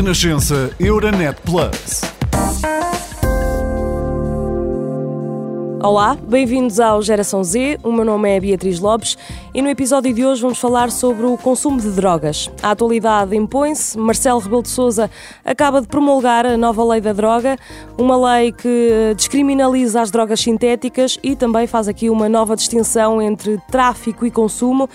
Renascença Euronet Plus. Olá, bem-vindos ao Geração Z. O meu nome é Beatriz Lopes e no episódio de hoje vamos falar sobre o consumo de drogas. A atualidade impõe-se. Marcelo Rebelo de Sousa acaba de promulgar a nova lei da droga, uma lei que descriminaliza as drogas sintéticas e também faz aqui uma nova distinção entre tráfico e consumo.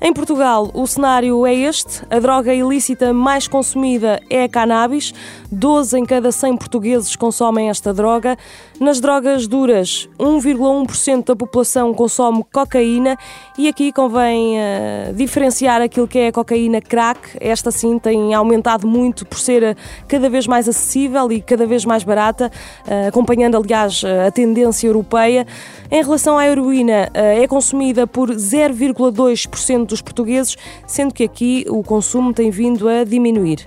Em Portugal, o cenário é este: a droga ilícita mais consumida é a cannabis, 12 em cada 100 portugueses consomem esta droga. Nas drogas duras, 1,1% da população consome cocaína e aqui convém uh, diferenciar aquilo que é a cocaína crack. Esta sim tem aumentado muito por ser cada vez mais acessível e cada vez mais barata, uh, acompanhando aliás a tendência europeia. Em relação à heroína, uh, é consumida por 0,2% dos portugueses, sendo que aqui o consumo tem vindo a diminuir.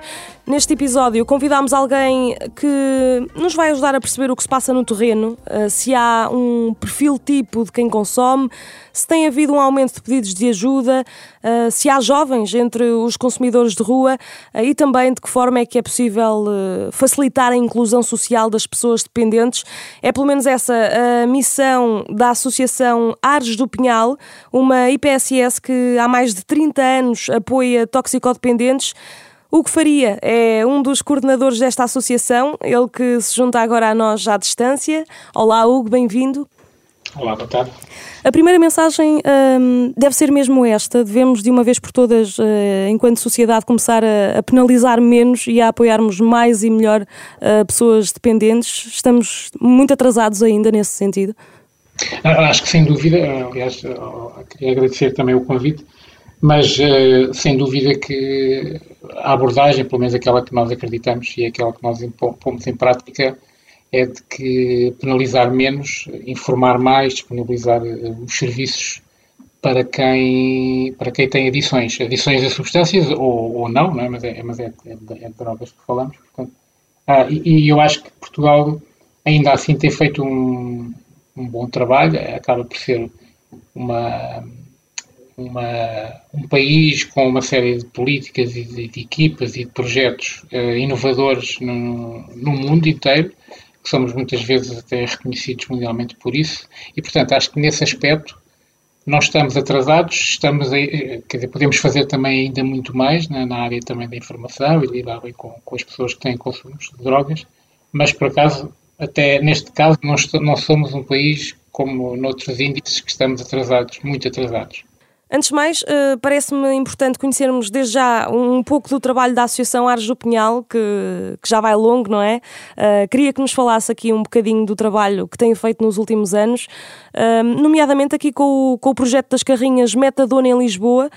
Neste episódio convidámos alguém que nos vai ajudar a perceber o que se passa no terreno, eh, se há um perfil tipo de quem consome, se tem havido um aumento de pedidos de ajuda, eh, se há jovens entre os consumidores de rua eh, e também de que forma é que é possível facilitar a inclusão social das pessoas dependentes. É pelo menos essa a missão da Associação Ares do Pinhal, uma IPSS que há mais de 30 anos apoia toxicodependentes. Hugo Faria é um dos coordenadores desta associação, ele que se junta agora a nós à distância. Olá, Hugo, bem-vindo. Olá, boa tarde. A primeira mensagem hum, deve ser mesmo esta: devemos, de uma vez por todas, uh, enquanto sociedade, começar a, a, penalizar menos e a apoiarmos mais e melhor uh, pessoas dependentes. Estamos muito atrasados ainda nesse sentido. Ah, acho que sem dúvida, aliás, queria agradecer também o convite mas uh, sem dúvida que a abordagem, pelo menos aquela que nós acreditamos e aquela que nós pomos em prática, é de que penalizar menos, informar mais, disponibilizar uh, os serviços para quem, para quem tem adições, adições a substâncias ou, ou não, não é? mas, é, mas é, é, de, é de drogas que falamos. Portanto, ah, e, e, eu acho que Portugal ainda assim tem feito um, um bom trabalho, acaba por ser uma uma, um país com uma série de políticas e de, de equipas e de projetos uh, inovadores no, no, mundo inteiro, que somos muitas vezes até reconhecidos mundialmente por isso, e portanto acho que nesse aspecto nós estamos atrasados, estamos a, eh, quer dizer, podemos fazer também ainda muito mais na, na área também da informação e lidar com, com as pessoas que têm consumos de drogas, mas por acaso, até neste caso, nós não somos um país como noutros índices que estamos atrasados, muito atrasados. Antes de mais, uh, parece-me importante conhecermos desde já um pouco do trabalho da Associação Ares do Pinhal, que, que já vai longo, não é? Uh, queria que nos falasse aqui um bocadinho do trabalho que tem feito nos últimos anos, uh, nomeadamente aqui com o, com o projeto das carrinhas Metadona em Lisboa,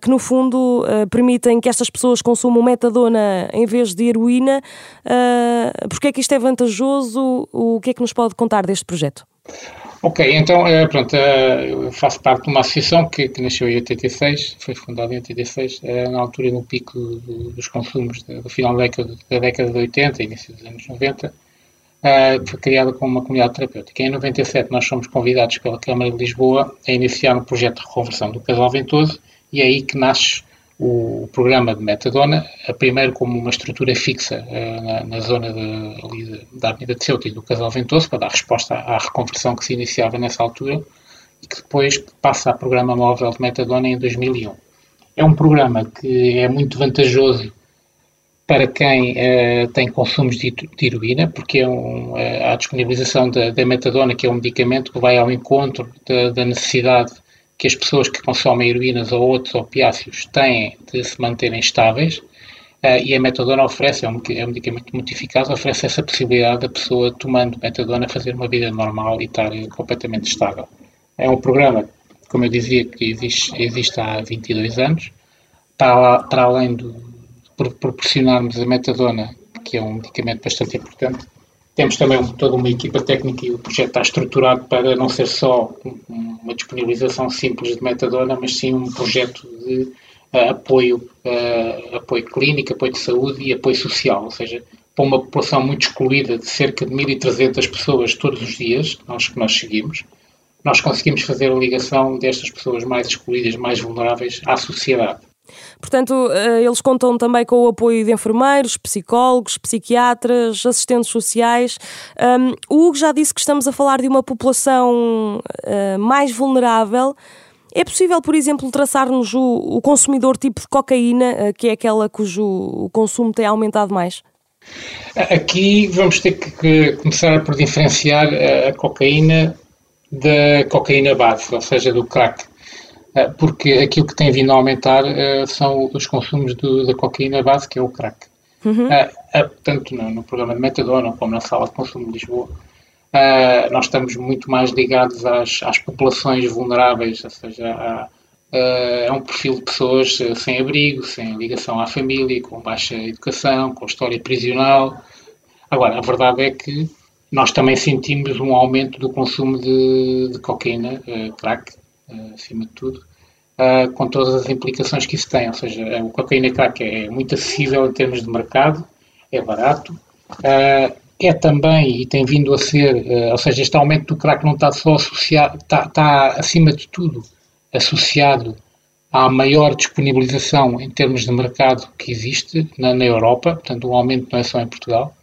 que no fundo permitem que estas pessoas consumam metadona em vez de heroína. Porque é que isto é vantajoso? O que é que nos pode contar deste projeto? Ok, então, eh, pronto, eh, eu faço parte de uma associação que, que nasceu em 86, foi fundada em 86, eh, na altura no pico dos consumos do final da década, da década de 80, início dos anos 90, foi criada como uma comunidade terapêutica. Em 97 nós fomos convidados pela Câmara de Lisboa a iniciar um projeto de reconversão do casal ventoso e é aí que nasce o programa de metadona, primeiro como uma estrutura fixa uh, na, na, zona de, ali da Avenida de Ceuta e do Casal Ventoso, para dar resposta à, à, reconversão que se iniciava nessa altura, e que depois passa a programa móvel de metadona em 2001. É um programa que é muito vantajoso para quem uh, tem consumos de, de, heroína, porque é um, uh, a disponibilização da, da, metadona, que é um medicamento que vai ao encontro da, da necessidade que as pessoas que consomem heroínas ou outros opiáceos têm de se manterem estáveis uh, e a metadona oferece, é um, é um medicamento muito eficaz, oferece essa possibilidade da pessoa tomando metadona fazer uma vida normal e estar completamente estável. É um programa, como eu dizia, que existe, existe há 22 anos, para, para além de proporcionarmos a metadona, que é um medicamento bastante importante, temos também toda uma equipa técnica e o projeto está estruturado para não ser só uma disponibilização simples de metadona, mas sim um projeto de uh, apoio, uh, apoio clínico, apoio de saúde e apoio social, ou seja, para uma população muito excluída de cerca de 1.300 pessoas todos os dias, nós que nós seguimos, nós conseguimos fazer a ligação destas pessoas mais excluídas, mais vulneráveis à sociedade. Portanto, eh, eles contam também com o apoio de enfermeiros, psicólogos, psiquiatras, assistentes sociais. O Hugo já disse que estamos a falar de uma população uh, mais vulnerável. É possível, por exemplo, traçar-nos o, o, consumidor tipo de cocaína, uh, que é aquela cujo o consumo tem aumentado mais? Aqui vamos ter que começar por diferenciar a cocaína da cocaína base, ou seja, do crack. Eh, porque aquilo que tem vindo a aumentar uh, são os consumos do, da cocaína base, que é o crack. Uhum. Uh, tanto no, no, programa de Metadona como na sala de consumo de Lisboa, nós estamos muito mais ligados às, às populações vulneráveis, ou seja, a, a um perfil de pessoas sem abrigo, sem ligação à família, com baixa educação, com história prisional. Agora, a verdade é que nós também sentimos um aumento do consumo de, de cocaína, crack, acima de tudo, uh, com todas as implicações que isso tem. Ou seja, o cocaína crack é muito acessível em termos de mercado, é barato, é também, e tem vindo a ser, ou seja, este aumento do crack não está só associado, está, está acima de tudo associado à maior disponibilização em termos de mercado que existe na, na Europa, portanto, o aumento não é só em Portugal.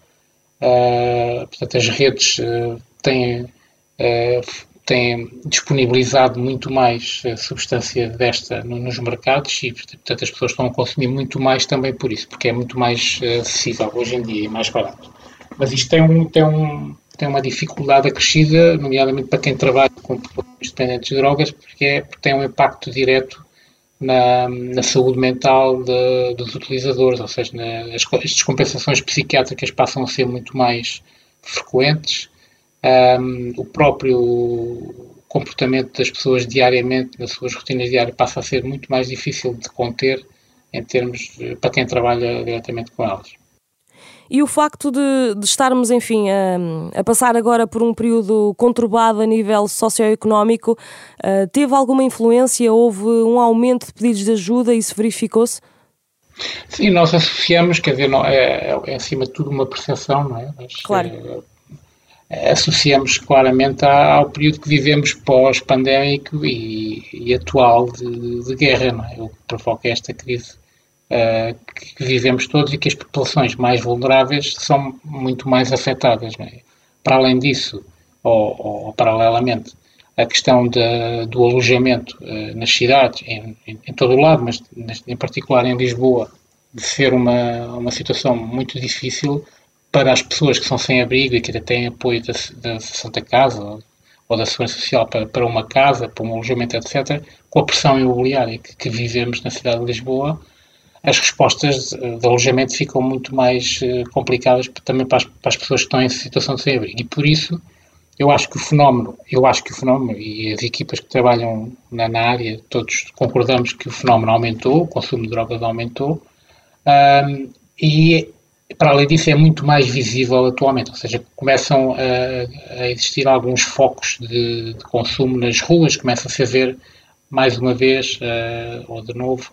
Uh, portanto, as redes uh, têm uh, têm disponibilizado muito mais a substância desta nos mercados e, portanto, as pessoas estão a consumir muito mais também por isso, porque é muito mais eh, acessível hoje em dia e mais barato. Mas isto tem, um, tem, um, tem uma dificuldade acrescida, nomeadamente para quem trabalha com populações dependentes de drogas, porque, é, porque tem um impacto direto na, na saúde mental de, dos utilizadores, ou seja, na, as, as descompensações psiquiátricas passam a ser muito mais frequentes um, o próprio comportamento das pessoas diariamente, nas suas rotinas diárias, passa a ser muito mais difícil de conter em termos para quem trabalha diretamente com elas. E o facto de, de estarmos, enfim, a, a, passar agora por um período conturbado a nível socioeconómico, uh, teve alguma influência? Houve um aumento de pedidos de ajuda? Isso verificou-se? Sim, nós associamos, quer dizer, não, é, é, é acima de tudo uma percepção, não é? Mas, claro. É, associamos claramente ao período que vivemos pós-pandémico e, e, atual de, de, guerra, é? o que provoca esta crise uh, que vivemos todos e que as populações mais vulneráveis são muito mais afetadas. É? Para além disso, ou, ou, paralelamente, a questão de, do alojamento uh, nas cidades, em, em, em, todo o lado, mas em particular em Lisboa, de ser uma, uma situação muito difícil, para as pessoas que são sem abrigo e que têm apoio da, da Santa Casa ou, da Segurança Social para, para uma casa, para um alojamento, etc., com a pressão imobiliária que, que vivemos na cidade de Lisboa, as respostas de, de alojamento ficam muito mais uh, complicadas também para as, para as, pessoas que estão em situação de sem abrigo. E por isso, eu acho que o fenómeno, eu acho que o fenómeno, e as equipas que trabalham na, na área, todos concordamos que o fenómeno aumentou, o consumo de drogas aumentou, um, e para além disso, é muito mais visível atualmente, ou seja, começam a, a existir alguns focos de, de, consumo nas ruas, começa-se a ver mais uma vez, uh, ou de novo,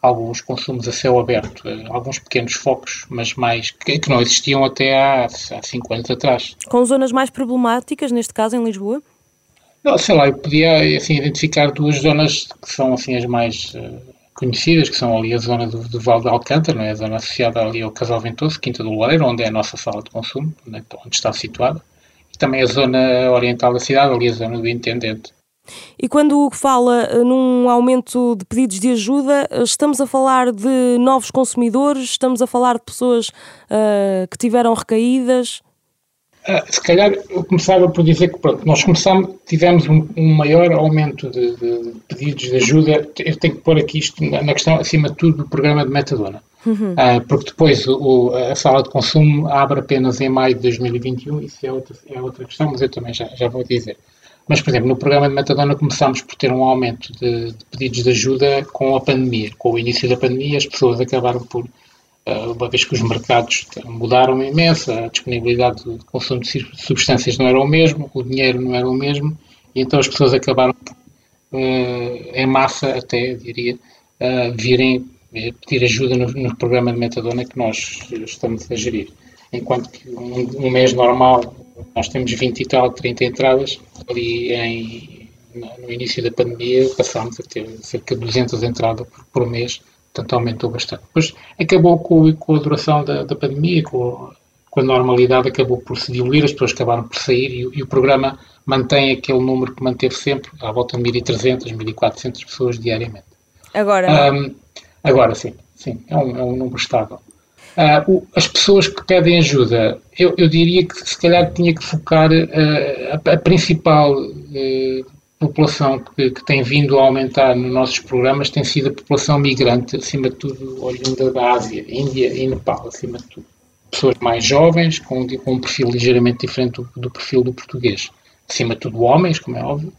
alguns consumos a céu aberto, uh, alguns pequenos focos, mas mais que, que, não existiam até há, há cinco anos atrás. Com zonas mais problemáticas, neste caso em Lisboa? Não, sei lá, eu podia assim, identificar duas zonas que são assim as mais uh, conhecidas, que são ali a zona do, do Val de Alcântara, é? a zona associada ali ao Casal Ventoso, Quinta do Loureiro, onde é a nossa sala de consumo, onde está situada, e também a zona oriental da cidade, ali a zona do Intendente. E quando fala eh, num aumento de pedidos de ajuda, eh, estamos a falar de novos consumidores, estamos a falar de pessoas uh, que tiveram recaídas? Uh, se calhar eu começava por dizer que pronto, nós começamos, tivemos um, um maior aumento de, de, pedidos de ajuda. Eu tenho que pôr aqui isto na questão, acima de tudo, do programa de metadona. Uhum. Uh, porque depois o, a sala de consumo abre apenas em maio de 2021, isso é outra, é outra questão, mas eu também já, já vou dizer. Mas, por exemplo, no programa de metadona começámos por ter um aumento de, de pedidos de ajuda com a pandemia. Com o início da pandemia, as pessoas acabaram por ah, uma vez que os mercados mudaram imenso, a disponibilidade de consumo de substâncias não era o mesmo, o dinheiro não era o mesmo, e então as pessoas acabaram uh, em massa até, diria, virem pedir ajuda no, no, programa de metadona que nós estamos a gerir. Enquanto que um, um, mês normal nós temos 20 e tal, 30 entradas, ali em, no início da pandemia passámos a ter cerca de 200 entradas por, por mês portanto aumentou bastante. Depois acabou com, com a duração da, da pandemia, com, com, a normalidade, acabou por se diluir, as pessoas acabaram por sair e, e, o programa mantém aquele número que manteve sempre, à volta de 1.300, 1.400 pessoas diariamente. Agora? Um, agora sim, sim, é um, é um número estável. Uh, o, as pessoas que pedem ajuda, eu, eu, diria que se calhar tinha que focar uh, a, a, principal uh, população que, que, tem vindo a aumentar nos nossos programas tem sido a população migrante, acima de tudo oriunda da Ásia, Índia e Nepal, acima de tudo. Pessoas mais jovens, com, com um perfil ligeiramente diferente do, do, perfil do português. Acima de tudo homens, como é óbvio,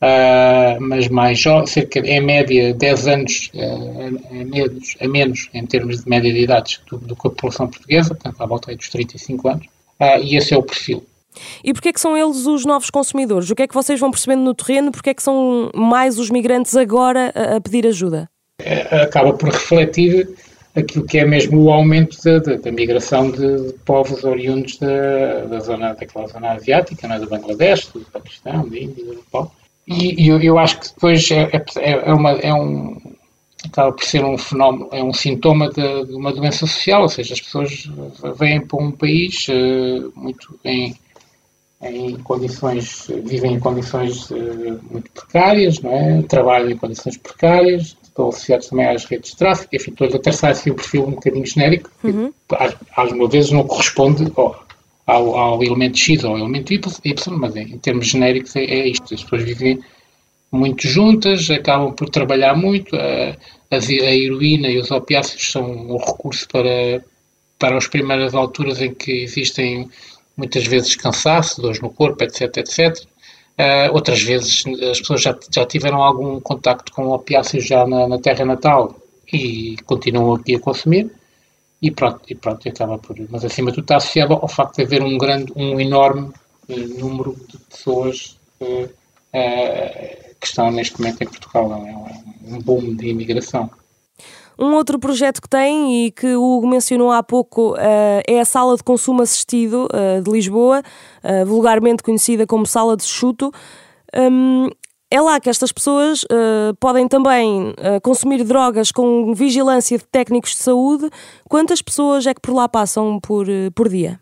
uh, mas mais jovens, cerca, em média 10 anos uh, a, menos, a menos em termos de média de idades do, do que a população portuguesa, portanto à volta dos 35 anos, uh, e esse é o perfil. E porquê é que são eles os novos consumidores? O que é que vocês vão percebendo no terreno? Porquê é que são mais os migrantes agora a, pedir ajuda? É, acaba por refletir aquilo que é mesmo o aumento da, da, migração de povos oriundos da, da zona, daquela zona asiática, não é? do Bangladesh, do Paquistão, da Índia, do Nepal. E, e eu, eu, acho que depois é, é, é, uma, é um, acaba por ser um fenómeno, é um sintoma de, de, uma doença social, ou seja, as pessoas vêm para um país uh, muito em em condições, vivem em condições uh, muito precárias, não é? trabalham em condições precárias, estão associados também às redes de tráfico, enfim, toda até sai assim um perfil um bocadinho genérico, uhum. que às, às vezes não corresponde ao, ao, ao, elemento X ou ao elemento Y, mas em, em termos genéricos é, é, isto, as pessoas vivem muito juntas, acabam por trabalhar muito, a, a, a heroína e os opiáceos são um recurso para, para as primeiras alturas em que existem muitas vezes cansaço, dores no corpo, etc, etc. Uh, outras vezes as pessoas já, já tiveram algum contacto com opiáceos já na, na terra natal e continuam aqui a consumir e pronto, e pronto, acaba por... Mas acima de tudo está associado ao facto de haver um grande, um enorme uh, número de pessoas uh, que estão neste momento em Portugal. É um, um boom de imigração. Um outro projeto que tem e que o Hugo mencionou há pouco uh, é a Sala de Consumo Assistido uh, de Lisboa, uh, vulgarmente conhecida como Sala de Chuto. Um, é lá que estas pessoas podem também consumir drogas com vigilância de técnicos de saúde. Quantas pessoas é que por lá passam por, por dia?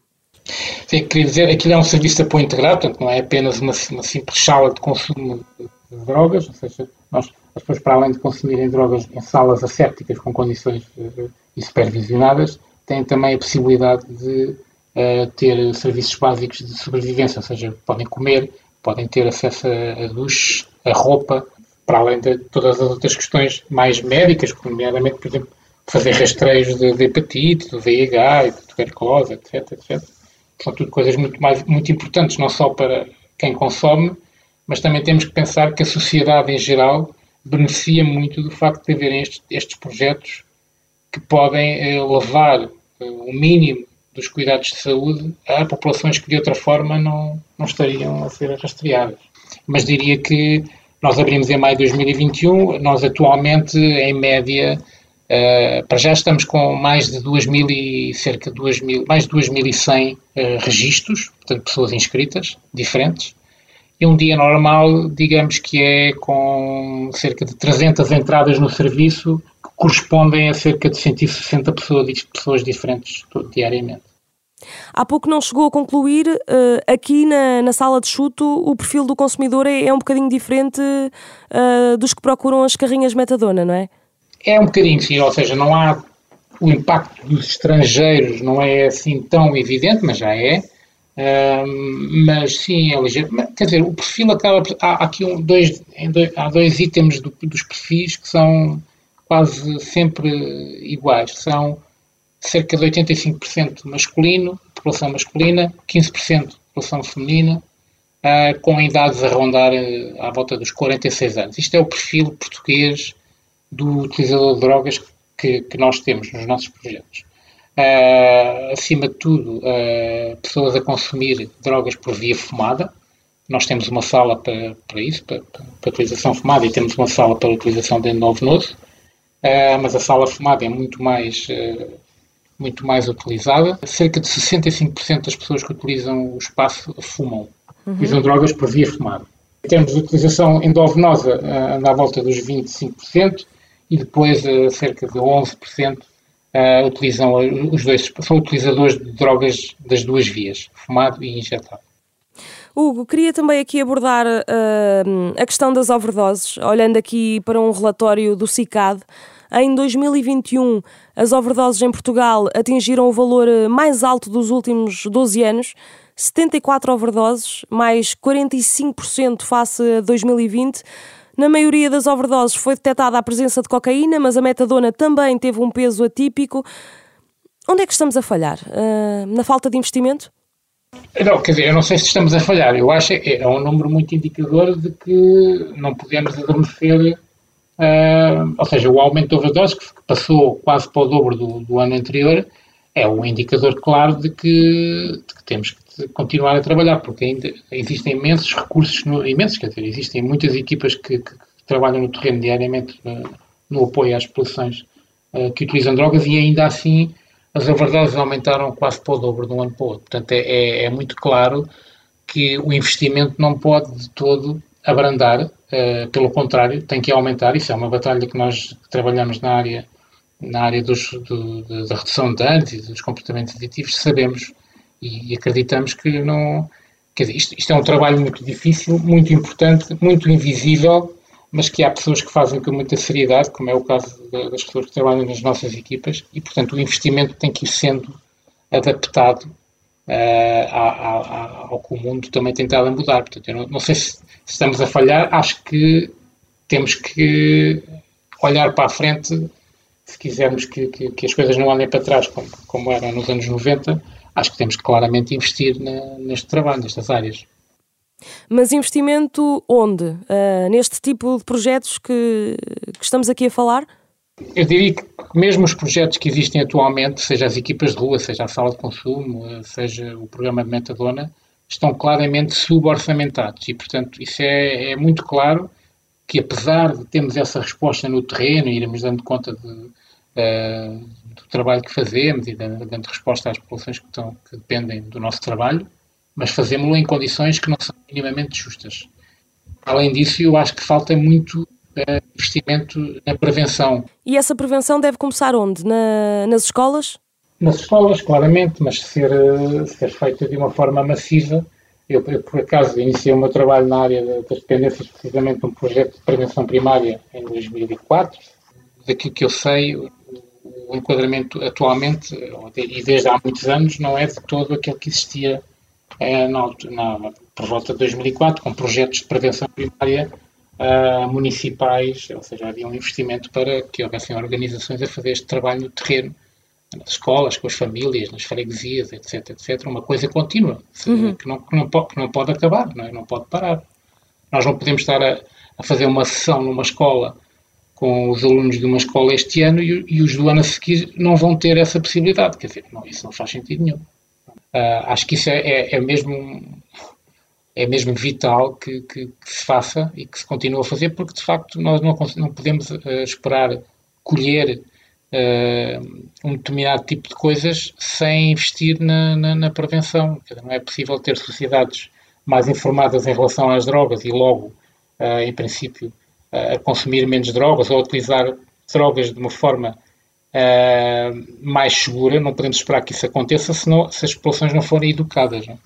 Sim, queria dizer, aquilo é um serviço de apoio integrado, portanto não é apenas uma, uma simples sala de consumo de drogas, ou seja, nós as pessoas, para além de consumirem drogas em salas assépticas com condições uh, e supervisionadas, têm também a possibilidade de uh, ter serviços básicos de sobrevivência, ou seja, podem comer, podem ter acesso a, a a roupa, para além de todas as outras questões mais médicas, nomeadamente, por exemplo, fazer rastreios de, de hepatite, de VIH, de tuberculose, etc, etc. São tudo coisas muito, mais, muito importantes, não só para quem consome, mas também temos que pensar que a sociedade em geral beneficia muito do facto de haverem estes, estes projetos que podem eh, levar eh, o mínimo dos cuidados de saúde a populações que de outra forma não, não estariam a ser rastreadas. Mas diria que nós abrimos em maio de 2021, nós atualmente, em média, uh, para já estamos com mais de 2.000 e cerca de 2.000, mais de 2.100 uh, registros, portanto pessoas inscritas, diferentes, e um dia normal, digamos que é com cerca de 300 entradas no serviço, que correspondem a cerca de 160 pessoas, pessoas diferentes diariamente. Há pouco não chegou a concluir, uh, aqui na, na, sala de chuto, o perfil do consumidor é, é um bocadinho diferente uh, dos que procuram as carrinhas metadona, não é? É um bocadinho, sim, ou seja, não há o impacto dos estrangeiros não é assim tão evidente, mas já é mas sim, é ligeiro. Quer dizer, o perfil acaba. Há, aqui um, dois, dois, há dois itens do, dos perfis que são quase sempre iguais. São cerca de 85% masculino, população masculina, 15% população feminina, uh, com idades a rondar uh, à volta dos 46 anos. Isto é o perfil português do utilizador de drogas que, que nós temos nos nossos projetos. Uh, acima de tudo, uh, pessoas a consumir drogas por via fumada. Nós temos uma sala para, para isso, para, para, utilização fumada, e temos uma sala para utilização de endovenoso, uh, mas a sala fumada é muito mais, muito mais utilizada. Cerca de 65% das pessoas que utilizam o espaço fumam, uhum. utilizam drogas por via fumada. Em termos de utilização endovenosa, anda à volta dos 25%, e depois cerca de 11% utilizam os dois, são utilizadores de drogas das duas vias, fumado e injetado. Hugo, queria também aqui abordar uh, a questão das overdoses, olhando aqui para um relatório do CICAD. Em 2021, as overdoses em Portugal atingiram o valor mais alto dos últimos 12 anos, 74 overdoses, mais 45% face a 2020. Na maioria das overdoses foi detectada a presença de cocaína, mas a metadona também teve um peso atípico. Onde é que estamos a falhar? Uh, na falta de investimento? Não, quer dizer, eu não sei se estamos a falhar. Eu acho que é um número muito indicador de que não podemos adormecer, uh, ou seja, o aumento de overdoses, que passou quase para o dobro do, do ano anterior, é um indicador claro de que, de que temos que continuar a trabalhar, porque ainda existem imensos recursos, no, imensos, quer dizer, existem muitas equipas que, que trabalham no terreno diariamente no, no apoio às populações uh, que utilizam drogas e ainda assim as overdoses aumentaram quase para o dobro de um ano para o outro. Portanto, é, é, é muito claro que o investimento não pode de todo abrandar, uh, pelo contrário, tem que aumentar. Isso é uma batalha que nós trabalhamos na área, na área dos, do, da redução de danos e dos comportamentos aditivos, sabemos e, acreditamos que não. Quer dizer, isto, isto é um trabalho muito difícil, muito importante, muito invisível, mas que há pessoas que fazem com muita seriedade, como é o caso das pessoas que trabalham nas nossas equipas, e portanto o investimento tem que ir sendo adaptado uh, ao, ao que o mundo também tem estado a mudar. Portanto, eu não, não sei se, se, estamos a falhar, acho que temos que olhar para a frente se quisermos que, que, que as coisas não andem para trás como, como eram nos anos 90 acho que temos que claramente investir na, neste trabalho, nestas áreas. Mas investimento onde? Uh, neste tipo de projetos que, que, estamos aqui a falar? Eu diria que mesmo os projetos que existem atualmente, seja as equipas de rua, seja a sala de consumo, seja o programa de metadona, estão claramente suborçamentados e, portanto, isso é, é muito claro que apesar de termos essa resposta no terreno e irmos dando conta de, uh, trabalho que fazemos e dando, dando resposta às populações que, estão, que dependem do nosso trabalho, mas fazemos-lo em condições que não são minimamente justas. Além disso, eu acho que falta muito uh, investimento na prevenção. E essa prevenção deve começar onde? Na, nas escolas? Nas escolas, claramente, mas ser, uh, ser feita de uma forma massiva. Eu, eu, por acaso, iniciei o meu trabalho na área das dependências, precisamente um projeto de prevenção primária em 2004. Daquilo que eu sei, o enquadramento atualmente, e desde há muitos anos, não é de todo aquele que existia é, na, na, por volta de 2004, com projetos de prevenção primária uh, municipais, ou seja, havia um investimento para que houvessem organizações a fazer este trabalho no terreno, nas escolas, com as famílias, nas freguesias, etc, etc, uma coisa contínua, uhum. que, não, que, não pode, que não pode acabar, não, é? não pode parar. Nós não podemos estar a, a fazer uma sessão numa escola com os alunos de uma escola este ano e, e, os do ano a seguir não vão ter essa possibilidade. Quer dizer, não, isso não faz sentido nenhum. Uh, acho que isso é, é, é, mesmo é mesmo vital que, que, que, se faça e que se continue a fazer, porque de facto nós não, não podemos uh, esperar colher uh, um determinado tipo de coisas sem investir na, na, na prevenção. Não é possível ter sociedades mais informadas em relação às drogas e logo, em princípio, a consumir menos drogas ou a utilizar drogas de uma forma uh, mais segura. Não podemos esperar que isso aconteça se, não, se as populações não forem educadas. Não?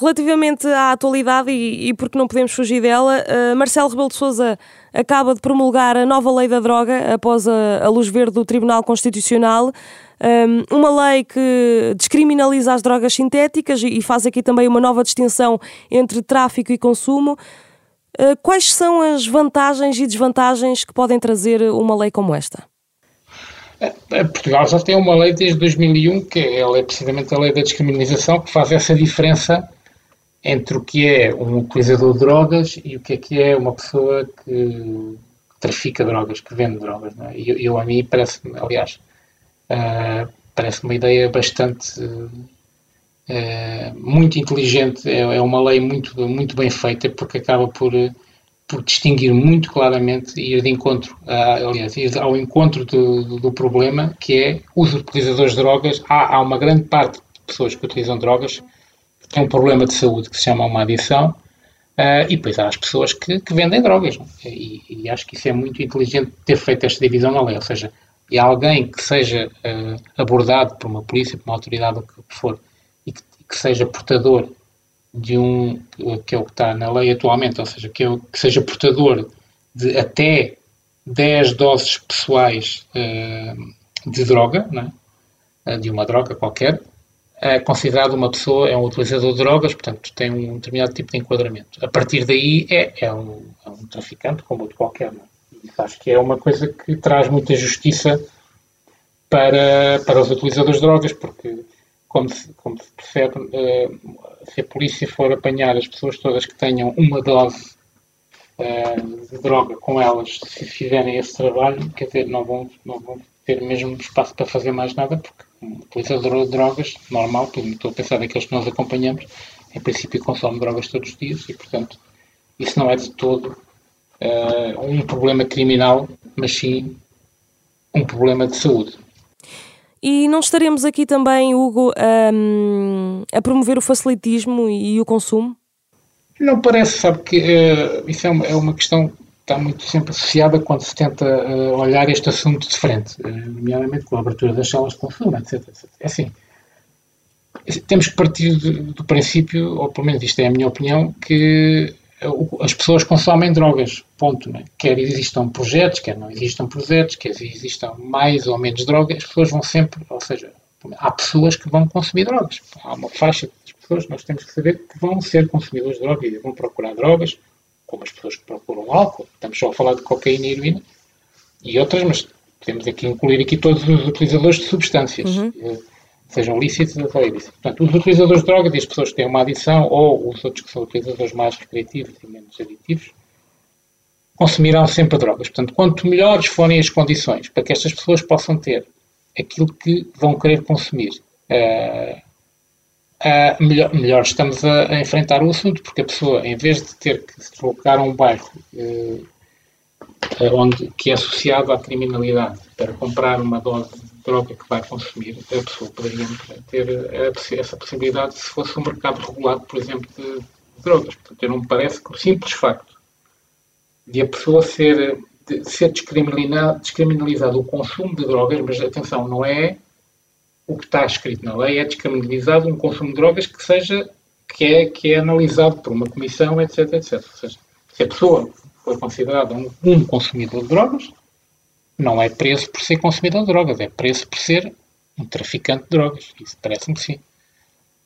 Relativamente à atualidade, e, e porque não podemos fugir dela, uh, Marcelo Rebelo de Sousa acaba de promulgar a nova lei da droga após a, a luz verde do Tribunal Constitucional. Um, uma lei que descriminaliza as drogas sintéticas e, e faz aqui também uma nova distinção entre tráfico e consumo. Eh, quais são as vantagens e desvantagens que podem trazer uma lei como esta? Eh, eh, Portugal já tem uma lei desde 2001, que é, ela é precisamente a lei da descriminalização, que faz essa diferença entre o que é um utilizador de drogas e o que é que é uma pessoa que trafica drogas, que vende drogas. Não é? eu, eu, a mim parece-me, aliás, uh, parece uma ideia bastante é, muito inteligente, é, é, uma lei muito, muito bem feita, porque acaba por, por distinguir muito claramente e ir de encontro, a, aliás, ir ao encontro do, do, problema, que é os utilizadores de drogas. Há, há uma grande parte de pessoas que utilizam drogas têm um problema de saúde que se chama uma adição, Uh, e depois há as pessoas que, que vendem drogas. E, e, acho que isso é muito inteligente ter feito esta divisão na lei. Ou seja, e alguém que seja uh, abordado por uma polícia, por uma autoridade, o que for, e que, que, seja portador de um, que é o que está na lei atualmente, ou seja, que, é, que seja portador de até 10 doses pessoais uh, de droga, é? de uma droga qualquer, é considerado uma pessoa, é um utilizador de drogas, portanto tem um determinado tipo de enquadramento. A partir daí é, é, um, é um, traficante como outro qualquer. Não? acho que é uma coisa que traz muita justiça para, para os utilizadores de drogas, porque, como se, como se percebe, uh, se a polícia for apanhar as pessoas todas que tenham uma dose uh, de droga com elas, se fizerem esse trabalho, quer dizer, não vão, não vão ter mesmo espaço para fazer mais nada, porque um utilizador de drogas, normal, estou a pensar naqueles que nós acompanhamos, em princípio consome drogas todos os dias e, portanto, isso não é de todo uh, um problema criminal, mas sim um problema de saúde. E não estaremos aqui também, Hugo, um, a promover o facilitismo e o consumo? Não parece, sabe que uh, isso é uma, é uma, questão que está muito sempre associada quando se tenta uh, olhar este assunto de frente, uh, nomeadamente com a abertura das salas de consumo, etc, etc. É assim, temos que partir do, do princípio, ou pelo menos isto é a minha opinião, que as pessoas consomem drogas, ponto. Né? Quer existam projetos, quer não existam projetos, quer existam mais ou menos drogas, as pessoas vão sempre, ou seja, há pessoas que vão consumir drogas. Há uma faixa de pessoas, nós temos que saber que vão ser consumidores de drogas e vão procurar drogas, como as pessoas que procuram álcool, estamos só a falar de cocaína e heroína, e outras, mas temos aqui incluir aqui todos os utilizadores de substâncias. Uhum. Eh, sejam lícitos ou ilícitos. Portanto, os utilizadores de drogas e as pessoas que têm uma adição ou os outros que são utilizadores mais recreativos e menos aditivos consumirão sempre drogas. Portanto, quanto melhores forem as condições para que estas pessoas possam ter aquilo que vão querer consumir, uh, uh, melhor, melhor, estamos a, a, enfrentar o assunto, porque a pessoa, em vez de ter que se deslocar a um bairro uh, onde, que é associado à criminalidade para comprar uma dose droga que vai consumir, a pessoa poderia ter essa possibilidade se fosse um mercado regulado, por exemplo, de drogas. Portanto, não me parece que o simples facto de a pessoa ser, de ser descriminalizado, descriminalizado o consumo de drogas, mas atenção, não é o que está escrito na lei, é descriminalizado um consumo de drogas que seja que é, que é analisado por uma comissão, etc, etc. Ou seja, se a pessoa for considerada um, um consumidor de drogas, não é preso por ser consumidor de drogas, é preso por ser um traficante de drogas. Isso parece-me que sim.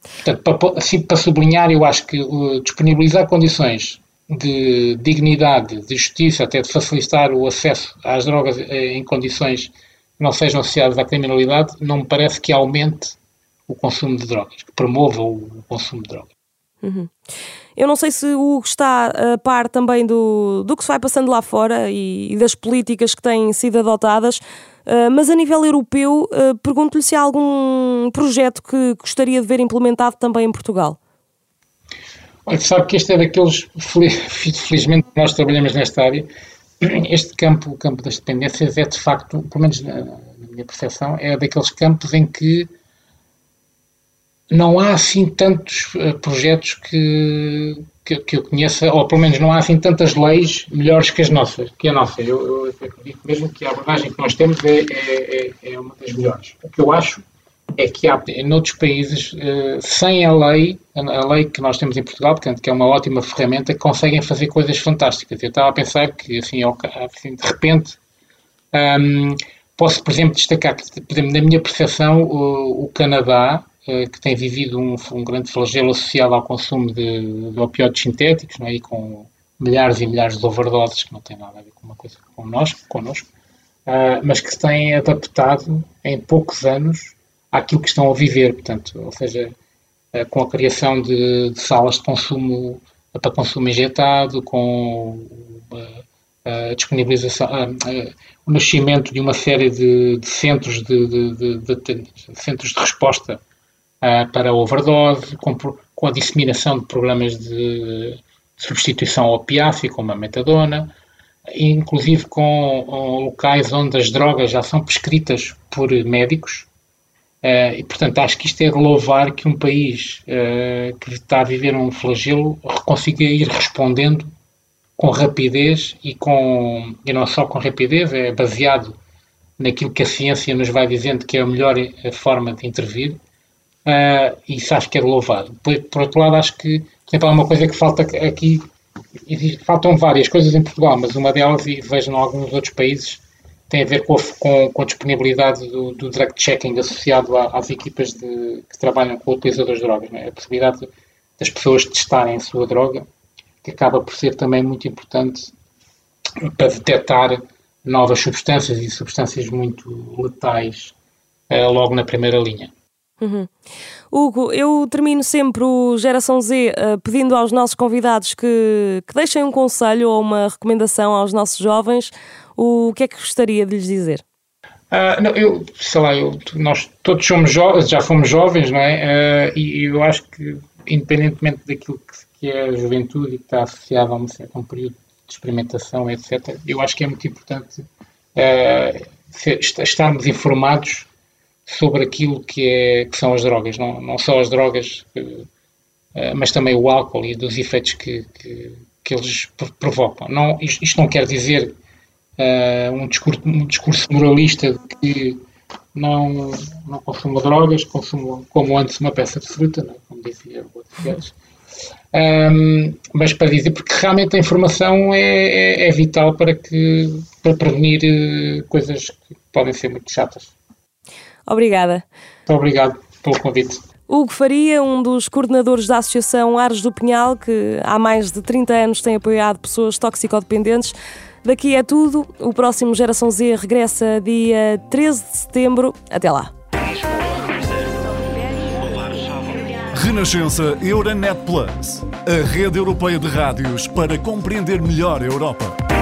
Portanto, para, assim, para sublinhar, eu acho que uh, disponibilizar condições de dignidade, de justiça, até de facilitar o acesso às drogas eh, em condições não sejam associadas à criminalidade, não me parece que aumente o consumo de drogas, que promova o consumo de drogas. Uhum. Eu não sei se o Hugo está a par também do, do que se vai passando lá fora e, e das políticas que têm sido adotadas, uh, mas a nível europeu, uh, pergunto-lhe se há algum projeto que gostaria de ver implementado também em Portugal. Olha, sabe que este é daqueles, felizmente nós trabalhamos nesta área, este campo, o campo das dependências, é de facto, pelo menos na, na minha percepção, é daqueles campos em que não há assim tantos uh, projetos que, que, que, eu conheça, ou pelo menos não há assim tantas leis melhores que as nossas, que a nossa. Eu, eu mesmo que a abordagem que nós temos é, é, é, é uma das melhores. O que eu acho é que há em outros países, uh, sem a lei, a lei que nós temos em Portugal, portanto, que é uma ótima ferramenta, conseguem fazer coisas fantásticas. Eu estava a pensar que, assim, assim de repente, um, posso, por exemplo, destacar que, por exemplo, na minha percepção, o, o Canadá, eh, que tem vivido um, um, grande flagelo associado ao consumo de, de opioides sintéticos, não é? e com milhares e milhares de overdoses, que não tem nada a ver com uma coisa connosco, connosco uh, mas que se têm adaptado em poucos anos àquilo que estão a viver, portanto, ou seja, uh, com a criação de, de, salas de consumo para consumo injetado, com a disponibilização, o nascimento de uma série de, de centros de, de, centros de resposta para overdose, com, com, a disseminação de programas de substituição ao opiáceo, como a metadona, inclusive com locais onde as drogas já são prescritas por médicos, Uh, e, portanto, acho que isto é de louvar que um país uh, que está a viver um flagelo consiga ir respondendo com rapidez e com e não só com rapidez, é baseado naquilo que a ciência nos vai dizendo que é a melhor eh, forma de intervir. Uh, isso acho que é de louvar. Por, por, outro lado, acho que, por exemplo, há uma coisa que falta aqui, faltam várias coisas em Portugal, mas uma delas, e vejo em alguns outros países, tem a ver com a, com, com a disponibilidade do, do drug checking associado às equipas de, que trabalham com utilizadores de drogas. É? A possibilidade das pessoas testarem a sua droga, que acaba por ser também muito importante para detectar novas substâncias e substâncias muito letais uh, logo na primeira linha. Uhum. Hugo, eu termino sempre o Geração Z uh, pedindo aos nossos convidados que, que deixem um conselho ou uma recomendação aos nossos jovens o que é que gostaria de lhes dizer? Uh, não, eu, sei lá, eu, nós todos somos jovens, já fomos jovens, não é? Uh, e eu acho que, independentemente daquilo que, que é a juventude e que está associado a um, a um período de experimentação, etc., eu acho que é muito importante uh, estarmos informados sobre aquilo que, é, que são as drogas, não, não só as drogas, mas também o álcool e dos efeitos que, que, que eles provocam. Não, isto, isto não quer dizer uh, um, discurso, um discurso moralista de que não, não consumo drogas, consumo como antes uma peça de fruta, não? É? como dizia o outro um, mas para dizer, porque realmente a informação é, é, é vital para, que, para prevenir uh, coisas que podem ser muito chatas. Obrigada. Muito obrigado pelo convite. Hugo Faria, um dos coordenadores da Associação Ares do Pinhal, que há mais de 30 anos tem apoiado pessoas toxicodependentes. Daqui é tudo. O próximo Geração Z regressa dia 13 de setembro. Até lá. Renascença Euronet Plus, a rede europeia de rádios para compreender melhor a Europa.